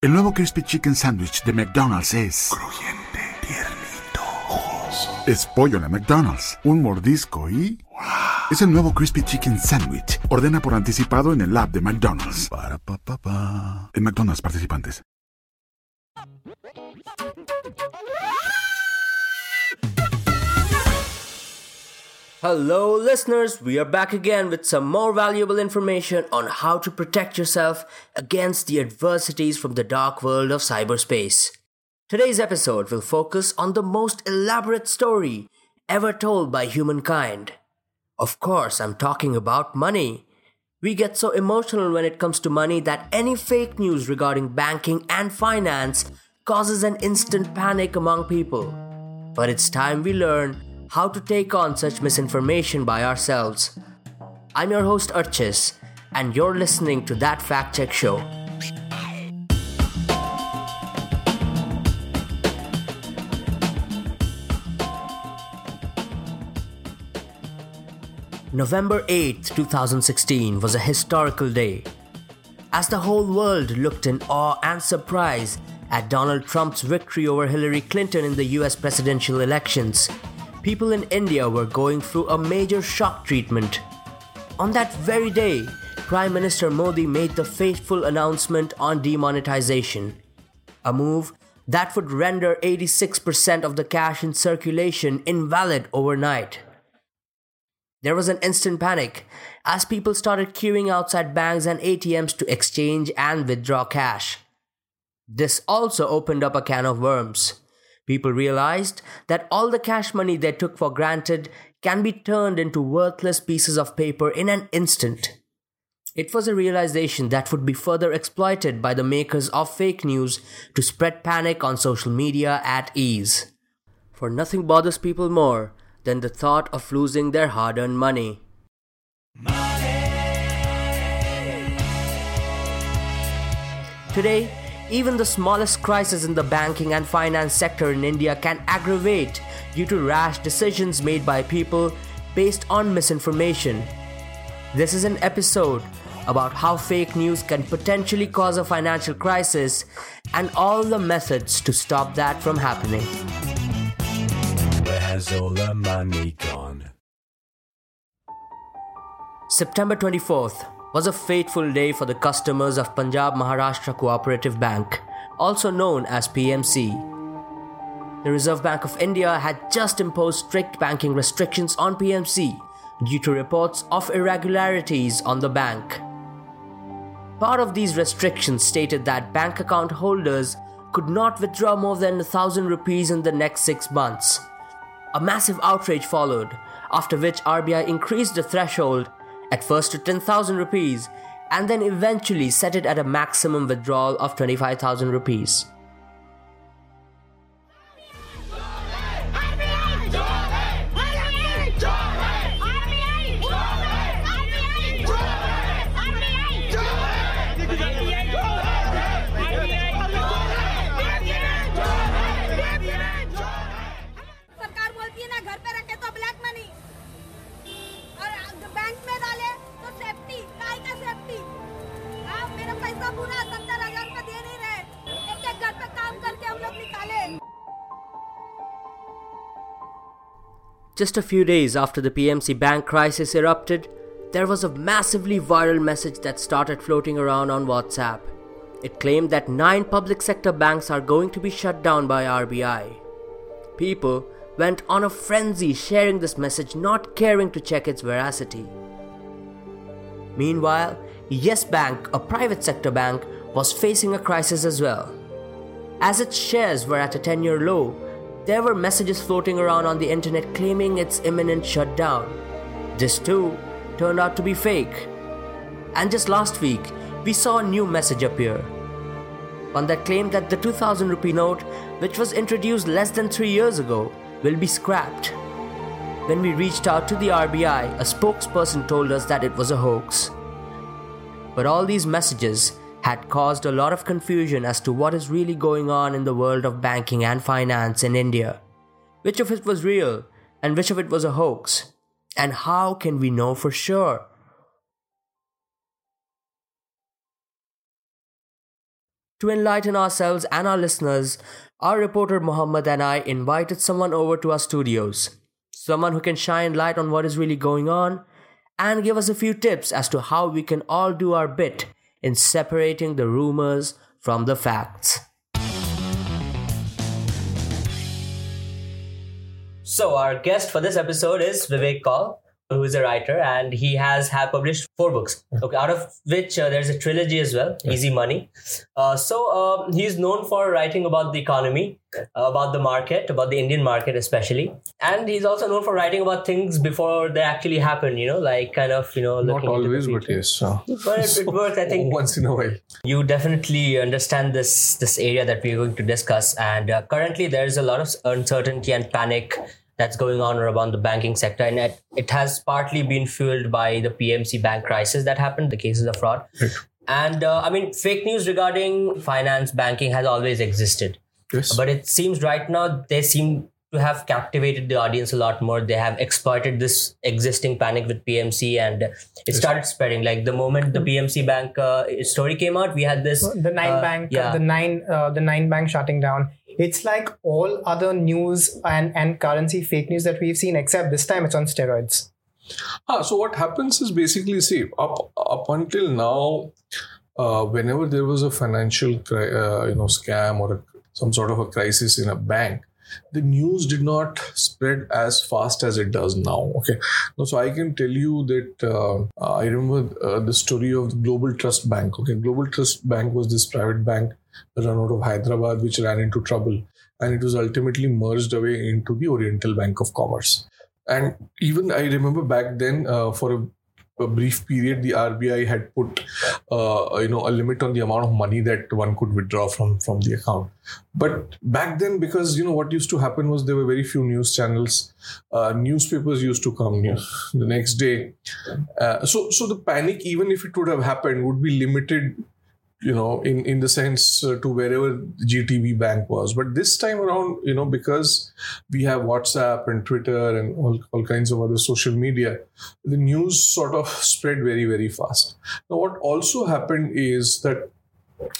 El nuevo Crispy Chicken Sandwich de McDonald's es... Crujiente, tiernito, jugoso. Es pollo de McDonald's. Un mordisco y... Es el nuevo Crispy Chicken Sandwich. Ordena por anticipado en el app de McDonald's. Para pa pa pa. En McDonald's participantes. Hello, listeners. We are back again with some more valuable information on how to protect yourself against the adversities from the dark world of cyberspace. Today's episode will focus on the most elaborate story ever told by humankind. Of course, I'm talking about money. We get so emotional when it comes to money that any fake news regarding banking and finance causes an instant panic among people. But it's time we learn how to take on such misinformation by ourselves. I'm your host Archis, and you're listening to That Fact Check Show. November 8, 2016 was a historical day. As the whole world looked in awe and surprise at Donald Trump's victory over Hillary Clinton in the US presidential elections, people in India were going through a major shock treatment. On that very day, Prime Minister Modi made the fateful announcement on demonetization, a move that would render 86% of the cash in circulation invalid overnight. There was an instant panic as people started queuing outside banks and ATMs to exchange and withdraw cash. This also opened up a can of worms. People realized that all the cash money they took for granted can be turned into worthless pieces of paper in an instant. It was a realization that would be further exploited by the makers of fake news to spread panic on social media at ease. For nothing bothers people more than the thought of losing their hard earned money. Today, even the smallest crisis in the banking and finance sector in India can aggravate due to rash decisions made by people based on misinformation. This is an episode about how fake news can potentially cause a financial crisis and all the methods to stop that from happening. Where has all the money gone? September 24th was a fateful day for the customers of Punjab Maharashtra Cooperative Bank, also known as PMC. The Reserve Bank of India had just imposed strict banking restrictions on PMC due to reports of irregularities on the bank. Part of these restrictions stated that bank account holders could not withdraw more than 1000 rupees in the next 6 months. A massive outrage followed, after which RBI increased the threshold at first to 10,000 rupees and then eventually set it at a maximum withdrawal of 25,000 rupees. Just a few days after the PMC bank crisis erupted, there was a massively viral message that started floating around on WhatsApp. It claimed that nine public sector banks are going to be shut down by RBI. People went on a frenzy sharing this message, not caring to check its veracity. Meanwhile, Yes Bank, a private sector bank, was facing a crisis as well. As its shares were at a 10 year low, there were messages floating around on the internet claiming its imminent shutdown. This too turned out to be fake. And just last week, we saw a new message appear. One that claimed that the 2000 rupee note, which was introduced less than three years ago, will be scrapped. When we reached out to the RBI, a spokesperson told us that it was a hoax. But all these messages had caused a lot of confusion as to what is really going on in the world of banking and finance in India. Which of it was real and which of it was a hoax? And how can we know for sure? To enlighten ourselves and our listeners, our reporter Muhammad and I invited someone over to our studios. Someone who can shine light on what is really going on and give us a few tips as to how we can all do our bit in separating the rumors from the facts. So, our guest for this episode is Vivek Kaul who is a writer, and he has have published four books. Okay, out of which uh, there's a trilogy as well, Easy Money. Uh, so uh, he's known for writing about the economy, uh, about the market, about the Indian market especially, and he's also known for writing about things before they actually happen. You know, like kind of you know Not looking into the always, but yes. Uh, But it, it works, I think. once in a while. You definitely understand this this area that we're going to discuss, and uh, currently there is a lot of uncertainty and panic that's going on around the banking sector, and it, it has partly been fueled by the PMC bank crisis that happened, the cases of fraud, and uh, I mean fake news regarding finance banking has always existed, Yes. but it seems right now they seem to have captivated the audience a lot more. They have exploited this existing panic with PMC, and it started spreading. Like the moment the PMC bank uh, story came out, we had this the nine uh, bank yeah. the nine uh, the nine bank shutting down it's like all other news and and currency fake news that we've seen except this time it's on steroids. Ah, so what happens is basically, see, up up until now, uh, whenever there was a financial, uh, you know, scam or a, some sort of a crisis in a bank, the news did not spread as fast as it does now. Okay, so I can tell you that uh, I remember uh, the story of the Global Trust Bank. Okay, Global Trust Bank was this private bank run out of Hyderabad, which ran into trouble, and it was ultimately merged away into the Oriental Bank of Commerce. And even I remember back then, uh, for a, a brief period, the RBI had put, uh, you know, a limit on the amount of money that one could withdraw from from the account. But back then, because you know what used to happen was there were very few news channels, uh, newspapers used to come news the next day. Uh, so, so the panic, even if it would have happened, would be limited you know in in the sense uh, to wherever gtb bank was. But this time around you know because we have whatsapp and twitter and all, all kinds of other social media the news sort of spread very very fast. Now what also happened is that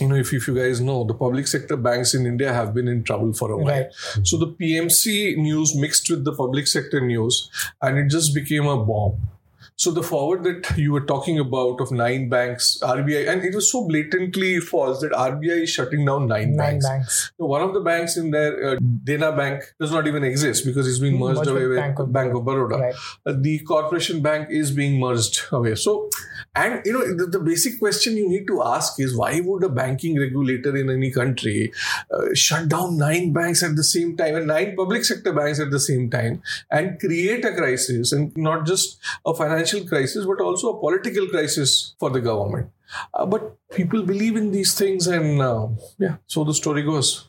you know if, if you guys know the public sector banks in india have been in trouble for a while. Right. So the pmc news mixed with the public sector news and it just became a bomb so the forward that you were talking about of nine banks, RBI, and it was so blatantly false that RBI is shutting down nine, nine banks. banks So one of the banks in there, uh, Dena Bank, does not even exist because it's being merged Merged away with Bank Bank of of, Baroda. right Uh, the Corporation Bank is being merged away. So, and you know, the, the basic question you need to ask is why would a banking regulator in any country uh, shut down nine banks at the same time and nine public sector banks at the same time and create a crisis and not just a financial crisis but also a political crisis for the government? Uh, but people believe in these things, and uh, yeah, so the story goes.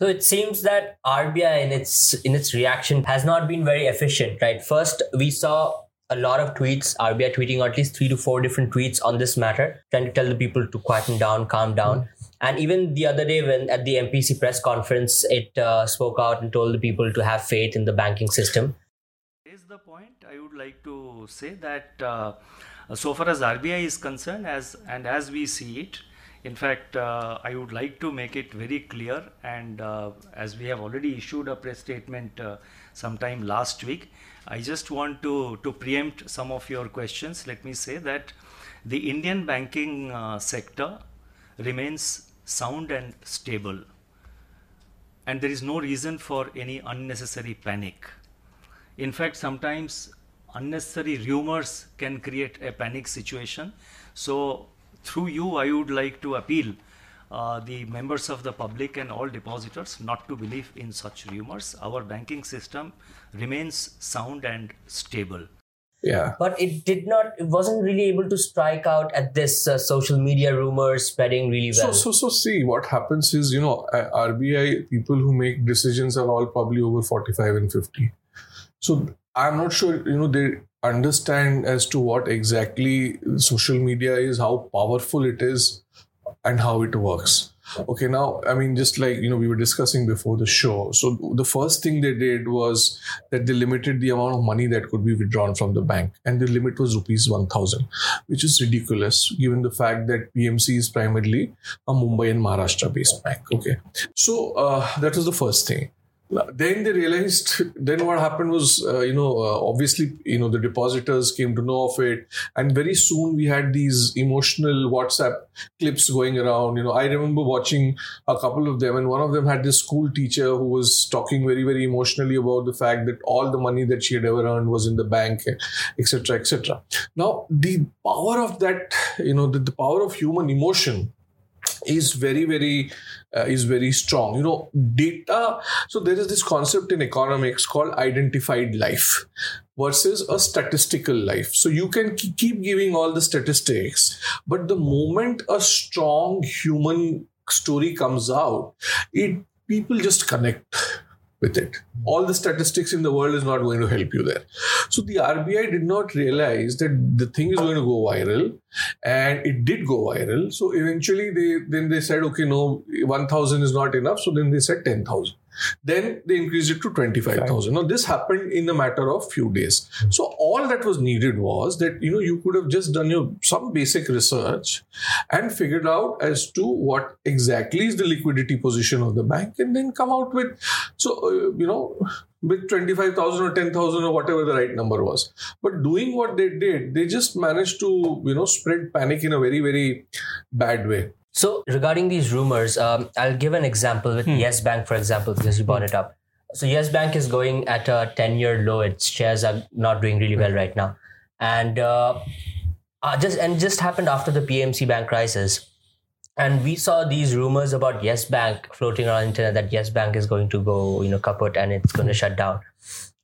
So it seems that RBI in its in its reaction has not been very efficient, right? First, we saw a lot of tweets, RBI tweeting at least three to four different tweets on this matter, trying to tell the people to quieten down, calm down. And even the other day, when at the MPC press conference, it uh, spoke out and told the people to have faith in the banking system. Raise the point, I would like to say that uh, so far as RBI is concerned, as and as we see it, in fact, uh, I would like to make it very clear, and uh, as we have already issued a press statement uh, sometime last week, I just want to to preempt some of your questions. Let me say that the Indian banking uh, sector remains sound and stable, and there is no reason for any unnecessary panic. In fact, sometimes unnecessary rumors can create a panic situation. So, through you, I would like to appeal uh, the members of the public and all depositors not to believe in such rumors. Our banking system remains sound and stable. Yeah. But it did not, it wasn't really able to strike out at this uh, social media rumors spreading really well. So, so, so, see, what happens is, you know, uh, RBI people who make decisions are all probably over 45 and 50. So, I'm not sure, you know, they understand as to what exactly social media is, how powerful it is, and how it works. Okay, now, I mean, just like, you know, we were discussing before the show. So the first thing they did was that they limited the amount of money that could be withdrawn from the bank. And the limit was rupees 1000, which is ridiculous given the fact that PMC is primarily a Mumbai and Maharashtra based bank. Okay. So uh, that was the first thing then they realized then what happened was uh, you know uh, obviously you know the depositors came to know of it. And very soon we had these emotional whatsapp clips going around. You know i remember watching a couple of them and one of them had this school teacher who was talking very very emotionally about the fact that all the money that she had ever earned was in the bank etc etc now the power of that you know the, the power of human emotion is very very uh, is very strong. You know data so there is this concept in economics called identified life versus a statistical life. So you can keep giving all the statistics but the moment a strong human story comes out it people just connect with it. All the statistics in the world is not going to help you there. So the RBI did not realize that the thing is going to go viral, and it did go viral. So eventually, they then they said, okay, no, one thousand is not enough. So then they said ten thousand. Then they increased it to 25,000. Now, this happened in a matter of few days. So, all that was needed was that, you know, you could have just done your some basic research and figured out as to what exactly is the liquidity position of the bank and then come out with, so, uh, you know, with 25,000 or 10,000 or whatever the right number was. But doing what they did, they just managed to, you know, spread panic in a very, very bad way. So regarding these rumors, um, I'll give an example with hmm. Yes Bank, for example, because you brought it up. So Yes Bank is going at a 10-year low. Its shares are not doing really well right now, and uh, uh, just and just happened after the PMC bank crisis. And we saw these rumors about Yes Bank floating around internet that Yes Bank is going to go, you know, kaput and it's going to shut down.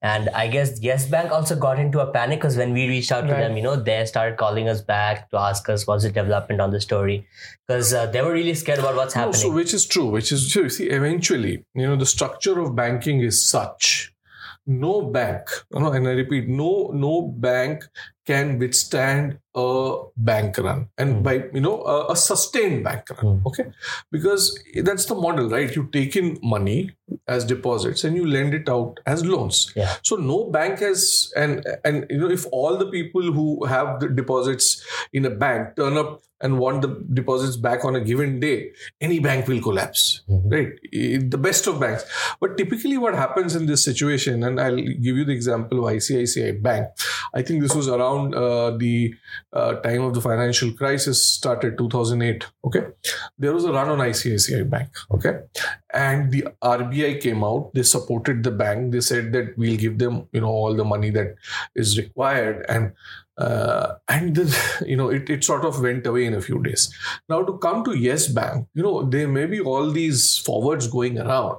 And I guess Yes Bank also got into a panic because when we reached out to right. them, you know, they started calling us back to ask us what's the development on the story because uh, they were really scared about what's happening. No, so which is true, which is true. See, eventually, you know, the structure of banking is such. No bank, you know, and I repeat, no no bank can withstand a bank run and mm. by you know a, a sustained bank run mm. okay because that's the model right you take in money as deposits and you lend it out as loans yeah. so no bank has and and you know if all the people who have the deposits in a bank turn up and want the deposits back on a given day, any bank will collapse, mm-hmm. right? The best of banks. But typically, what happens in this situation, and I'll give you the example of ICICI Bank. I think this was around uh, the uh, time of the financial crisis started 2008. Okay, there was a run on ICICI Bank. Okay, and the RBI came out. They supported the bank. They said that we'll give them, you know, all the money that is required, and uh, and then, you know it, it sort of went away in a few days now to come to yes bank you know there may be all these forwards going around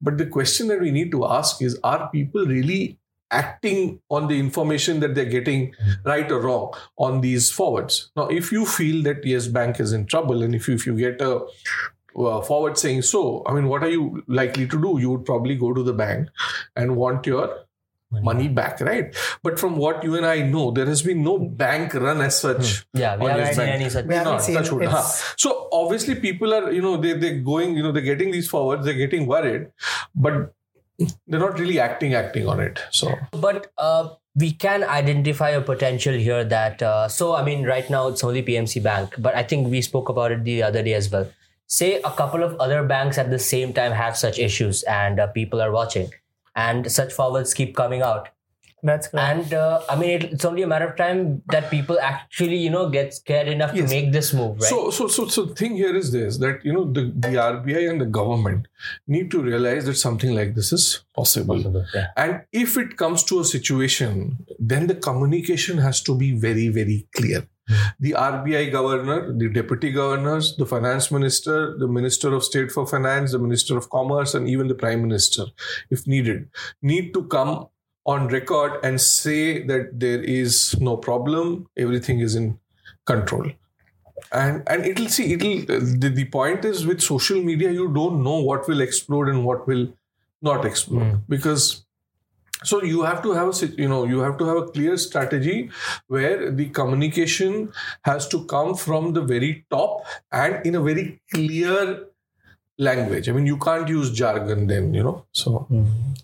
but the question that we need to ask is are people really acting on the information that they're getting right or wrong on these forwards. Now, if you feel that yes, bank is in trouble, and if you, if you get a uh, forward saying so, I mean, what are you likely to do? You would probably go to the bank and want your money, money back, right? But from what you and I know, there has been no bank run as such. Hmm. Yeah, we haven't seen any such. We haven't seen such huh. So obviously, people are you know they they're going you know they're getting these forwards, they're getting worried, but they're not really acting acting on it so. But uh, we can identify a potential here that uh, so i mean right now it's only pmc bank but i think we spoke about it the other day as well. Say a couple of other banks at the same time have such issues and uh, people are watching and such forwards keep coming out that's correct. And uh, I mean, it, it's only a matter of time that people actually, you know, get scared enough yes. to make this move, right? So, so, so, so the thing here is this: that you know, the, the RBI and the government need to realize that something like this is possible. possible yeah. And if it comes to a situation, then the communication has to be very, very clear. The RBI governor, the deputy governors, the finance minister, the minister of state for finance, the minister of commerce, and even the prime minister, if needed, need to come on record and say that there is no problem, everything is in control. And and it'll see it'll the, the point is with social media you don't know what will explode and what will not explode mm. because so you have to have a you know you have to have a clear strategy where the communication has to come from the very top and in a very clear language. I mean, you can't use jargon then, you know. So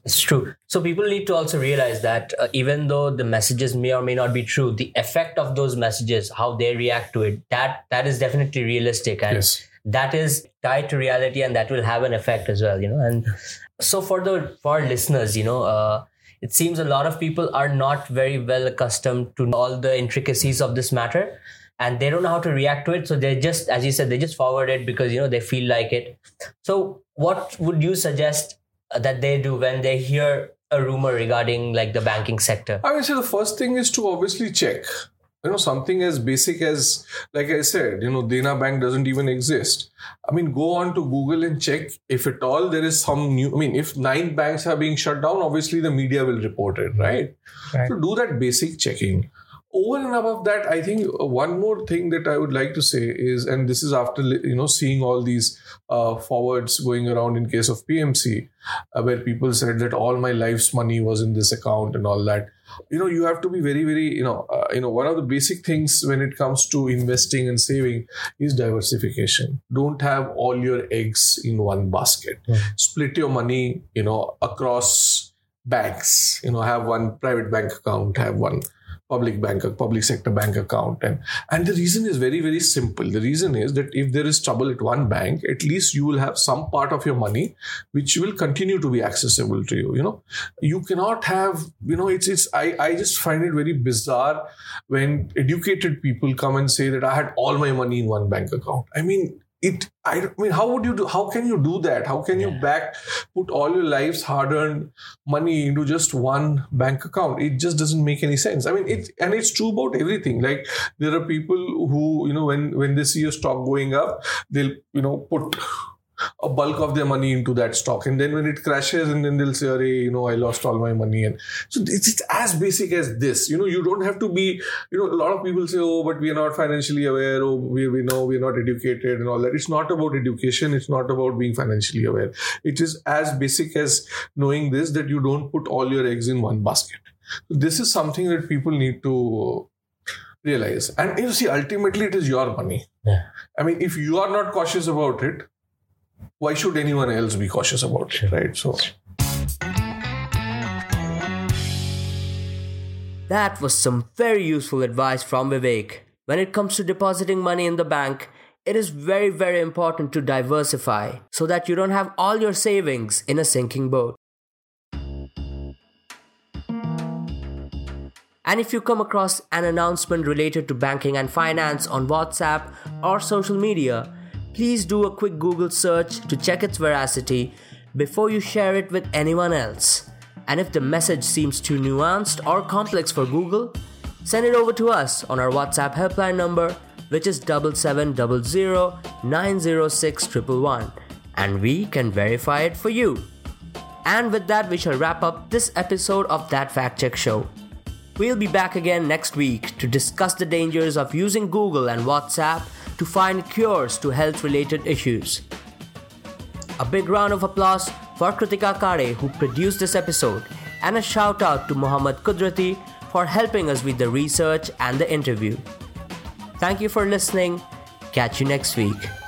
It's true. So people need to also realize that uh, even though the messages may or may not be true, the effect of those messages, how they react to it, that that is definitely realistic and Yes. that is tied to reality and that will have an effect as well, you know. And so for the for our listeners, you know, uh, it seems a lot of people are not very well accustomed to all the intricacies of this matter and they don't know how to react to it so they just as you said they just forward it because you know they feel like it so what would you suggest that they do when they hear a rumor regarding like the banking sector I mean, so the first thing is to obviously check. You know, something as basic as, like I said, you know, Dena Bank doesn't even exist. I mean, go on to Google and check if at all there is some new. I mean, if nine banks are being shut down, obviously the media will report it, right? Right. So do that basic checking. Over and above that, I think uh, one more thing that I would like to say is, and this is after you know seeing all these uh, forwards going around in case of PMC, uh, where people said that all my life's money was in this account and all that. You know, you have to be very, very, you know, uh, you know, one of the basic things when it comes to investing and saving is diversification. Don't have all your eggs in one basket. Split your money, you know, across banks. You know, have one private bank account, have one public bank public sector bank account. And and the reason is very very simple. The reason is that if there is trouble at one bank at least you will have some part of your money which will continue to be accessible to you you know. You cannot have you know it's it's i i just find it very bizarre when educated people come and say that i had all my money in one bank account. I mean it i mean how would you do how can you do that? How can you back put all your life's hard-earned money into just one bank account? It just doesn't make any sense. I mean it and it's true about everything. Like there are people who you know when when they see a stock going up they'll you know put a bulk of their money into that stock. And then when it crashes and then they'll say hey you know i lost all my money. And so it's, it's as basic as this. You know you don't have to be you know a lot of people say oh but we are not financially aware. Oh we, we know we're not educated and all that. It's not about education. It's not about being financially aware. It is as basic as knowing this that you don't put all your eggs in one basket. This is something that people need to realize. And you see ultimately it is your money. Yeah. i mean if you are not cautious about it why should anyone else be cautious about it right so That was some very useful advice from Vivek. When it comes to depositing money in the bank, it is very, very important to diversify so that you don't have all your savings in a sinking boat. And if you come across an announcement related to banking and finance on WhatsApp or social media, please do a quick Google search to check its veracity before you share it with anyone else. And if the message seems too nuanced or complex for Google, send it over to us on our WhatsApp helpline number, which is 7700 and we can verify it for you. And with that, we shall wrap up this episode of That Fact Check Show. We'll be back again next week to discuss the dangers of using Google and WhatsApp to find cures to health related issues. A big round of applause for Kritika Kare, who produced this episode, and a shout out to Mohammad Kudrati for helping us with the research and the interview. Thank you for listening. Catch you next week.